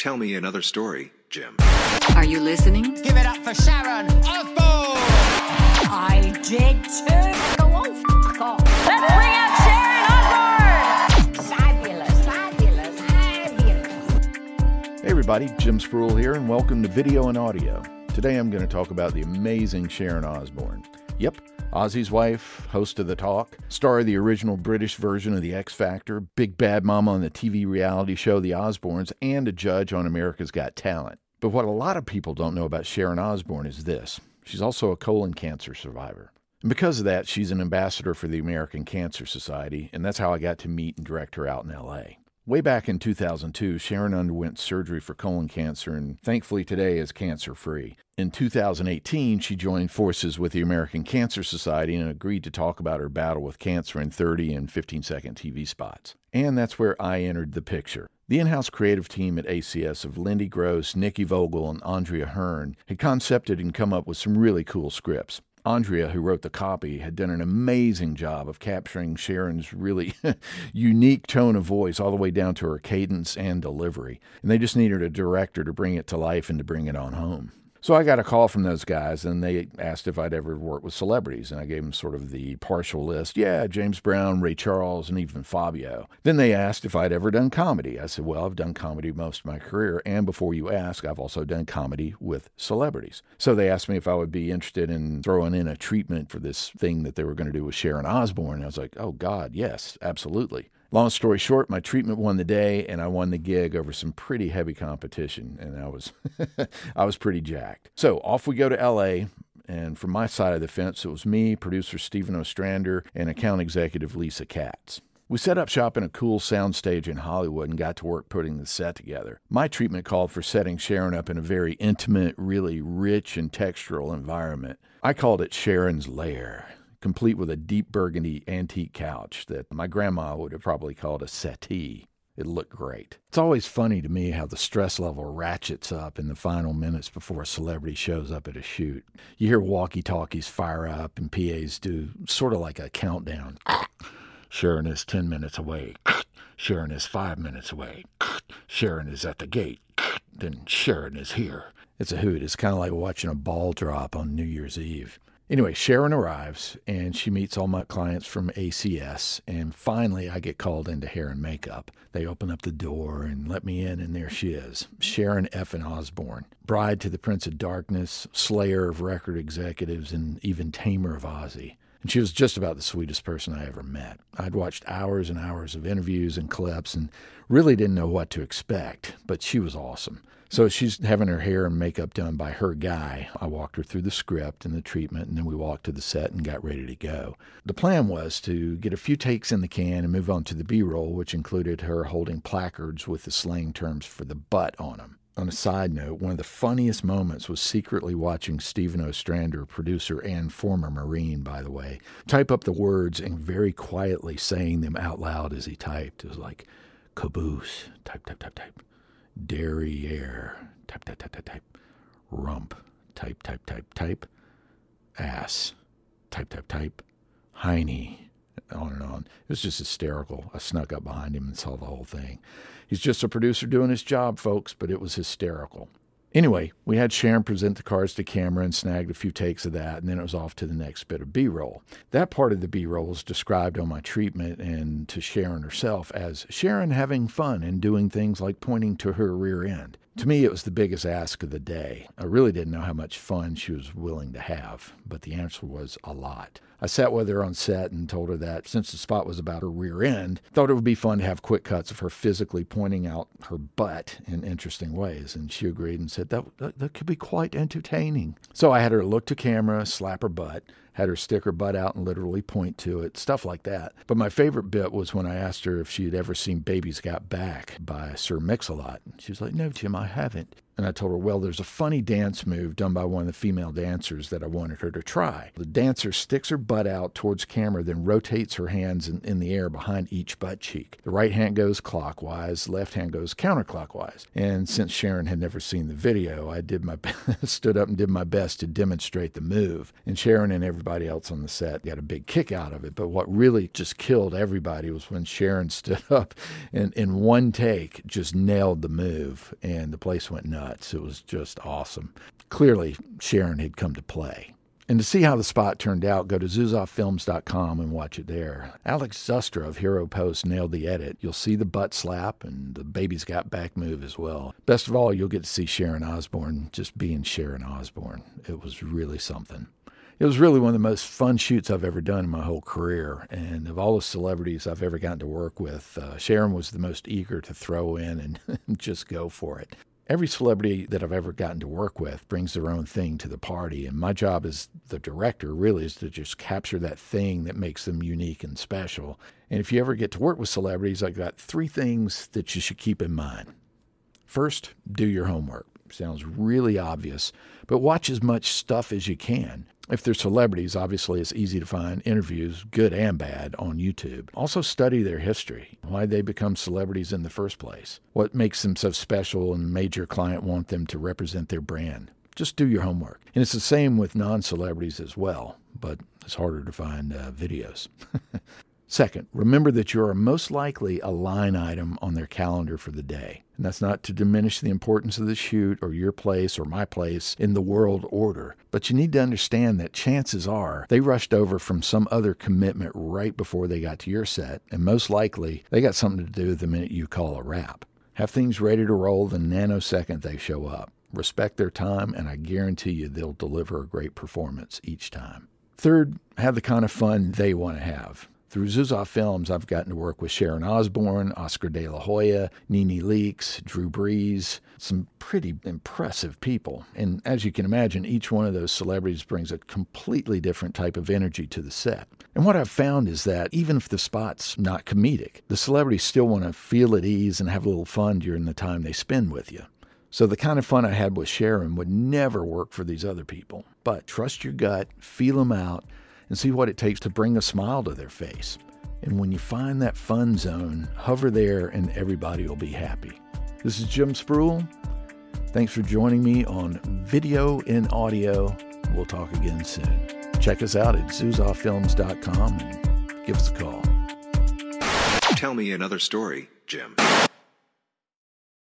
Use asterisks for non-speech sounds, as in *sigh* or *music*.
Tell me another story, Jim. Are you listening? Give it up for Sharon Osbourne! I did too. Go on, f off. Let's bring out Sharon Osbourne! Fabulous, fabulous, fabulous. Hey everybody, Jim Spruill here, and welcome to Video and Audio. Today I'm going to talk about the amazing Sharon Osbourne. Yep, Ozzy's wife, host of The Talk, star of the original British version of The X Factor, big bad mama on the TV reality show The Osbournes, and a judge on America's Got Talent. But what a lot of people don't know about Sharon Osbourne is this she's also a colon cancer survivor. And because of that, she's an ambassador for the American Cancer Society, and that's how I got to meet and direct her out in LA. Way back in 2002, Sharon underwent surgery for colon cancer and thankfully today is cancer free. In 2018, she joined forces with the American Cancer Society and agreed to talk about her battle with cancer in 30 and 15 second TV spots. And that's where I entered the picture. The in house creative team at ACS of Lindy Gross, Nikki Vogel, and Andrea Hearn had concepted and come up with some really cool scripts. Andrea, who wrote the copy, had done an amazing job of capturing Sharon's really *laughs* unique tone of voice all the way down to her cadence and delivery. And they just needed a director to bring it to life and to bring it on home. So I got a call from those guys, and they asked if I'd ever worked with celebrities, and I gave them sort of the partial list. Yeah, James Brown, Ray Charles, and even Fabio. Then they asked if I'd ever done comedy. I said, well, I've done comedy most of my career, and before you ask, I've also done comedy with celebrities. So they asked me if I would be interested in throwing in a treatment for this thing that they were going to do with Sharon Osbourne. And I was like, oh, God, yes, absolutely. Long story short, my treatment won the day, and I won the gig over some pretty heavy competition, and I was *laughs* I was pretty jacked. So off we go to L.A. And from my side of the fence, it was me, producer Stephen Ostrander, and account executive Lisa Katz. We set up shop in a cool soundstage in Hollywood and got to work putting the set together. My treatment called for setting Sharon up in a very intimate, really rich and textural environment. I called it Sharon's Lair complete with a deep burgundy antique couch that my grandma would have probably called a settee. It looked great. It's always funny to me how the stress level ratchets up in the final minutes before a celebrity shows up at a shoot. You hear walkie talkies fire up and PAs do sort of like a countdown. *coughs* Sharon is 10 minutes away. *coughs* Sharon is five minutes away. *coughs* Sharon is at the gate. Then Sharon is here. It's a hoot. It's kind of like watching a ball drop on New Year's Eve. Anyway, Sharon arrives and she meets all my clients from ACS. And finally, I get called into hair and makeup. They open up the door and let me in, and there she is Sharon F. and Osbourne, bride to the Prince of Darkness, slayer of record executives, and even tamer of Ozzy. And she was just about the sweetest person I ever met. I'd watched hours and hours of interviews and clips and really didn't know what to expect, but she was awesome. So she's having her hair and makeup done by her guy. I walked her through the script and the treatment, and then we walked to the set and got ready to go. The plan was to get a few takes in the can and move on to the B roll, which included her holding placards with the slang terms for the butt on them. On a side note, one of the funniest moments was secretly watching Stephen Ostrander, producer and former Marine, by the way, type up the words and very quietly saying them out loud as he typed. It was like, caboose, type, type, type, type. Derriere, type, type, type, type, type, rump, type, type, type, type, ass, type, type, type, hiney, on and on. It was just hysterical. I snuck up behind him and saw the whole thing. He's just a producer doing his job, folks, but it was hysterical. Anyway, we had Sharon present the cards to camera and snagged a few takes of that, and then it was off to the next bit of B roll. That part of the B roll is described on my treatment and to Sharon herself as Sharon having fun and doing things like pointing to her rear end. To me, it was the biggest ask of the day. I really didn't know how much fun she was willing to have, but the answer was a lot. I sat with her on set and told her that since the spot was about her rear end, thought it would be fun to have quick cuts of her physically pointing out her butt in interesting ways. And she agreed and said that, that, that could be quite entertaining. So I had her look to camera, slap her butt, had her stick her butt out and literally point to it, stuff like that. But my favorite bit was when I asked her if she had ever seen Baby's Got Back by Sir Mix-a-Lot. She was like, No, Jim, I haven't. And I told her, well, there's a funny dance move done by one of the female dancers that I wanted her to try. The dancer sticks her butt out towards camera, then rotates her hands in, in the air behind each butt cheek. The right hand goes clockwise, left hand goes counterclockwise. And since Sharon had never seen the video, I did my *laughs* stood up and did my best to demonstrate the move. And Sharon and everybody else on the set got a big kick out of it. But what really just killed everybody was when Sharon *laughs* stood up and in one take just nailed the move, and the place went nuts nuts. It was just awesome. Clearly, Sharon had come to play. And to see how the spot turned out, go to ZuzofFilms.com and watch it there. Alex Zustra of Hero Post nailed the edit. You'll see the butt slap and the baby's got back move as well. Best of all, you'll get to see Sharon Osbourne just being Sharon Osbourne. It was really something. It was really one of the most fun shoots I've ever done in my whole career. And of all the celebrities I've ever gotten to work with, uh, Sharon was the most eager to throw in and *laughs* just go for it every celebrity that I've ever gotten to work with brings their own thing to the party. And my job as the director really is to just capture that thing that makes them unique and special. And if you ever get to work with celebrities, I've got three things that you should keep in mind. First, do your homework. Sounds really obvious, but watch as much stuff as you can. If they're celebrities, obviously it's easy to find interviews, good and bad, on YouTube. Also study their history, why they become celebrities in the first place, what makes them so special and major client want them to represent their brand. Just do your homework. And it's the same with non celebrities as well, but it's harder to find uh, videos. *laughs* Second, remember that you are most likely a line item on their calendar for the day. And that's not to diminish the importance of the shoot or your place or my place in the world order. But you need to understand that chances are they rushed over from some other commitment right before they got to your set, and most likely they got something to do the minute you call a wrap. Have things ready to roll the nanosecond they show up. Respect their time, and I guarantee you they'll deliver a great performance each time. Third, have the kind of fun they want to have. Through Zuzoff Films, I've gotten to work with Sharon Osbourne, Oscar De La Hoya, Nene Leakes, Drew Brees, some pretty impressive people. And as you can imagine, each one of those celebrities brings a completely different type of energy to the set. And what I've found is that even if the spot's not comedic, the celebrities still want to feel at ease and have a little fun during the time they spend with you. So the kind of fun I had with Sharon would never work for these other people. But trust your gut, feel them out, and see what it takes to bring a smile to their face. And when you find that fun zone, hover there and everybody will be happy. This is Jim Spruill. Thanks for joining me on Video and Audio. We'll talk again soon. Check us out at ZuzofFilms.com and give us a call. Tell me another story, Jim.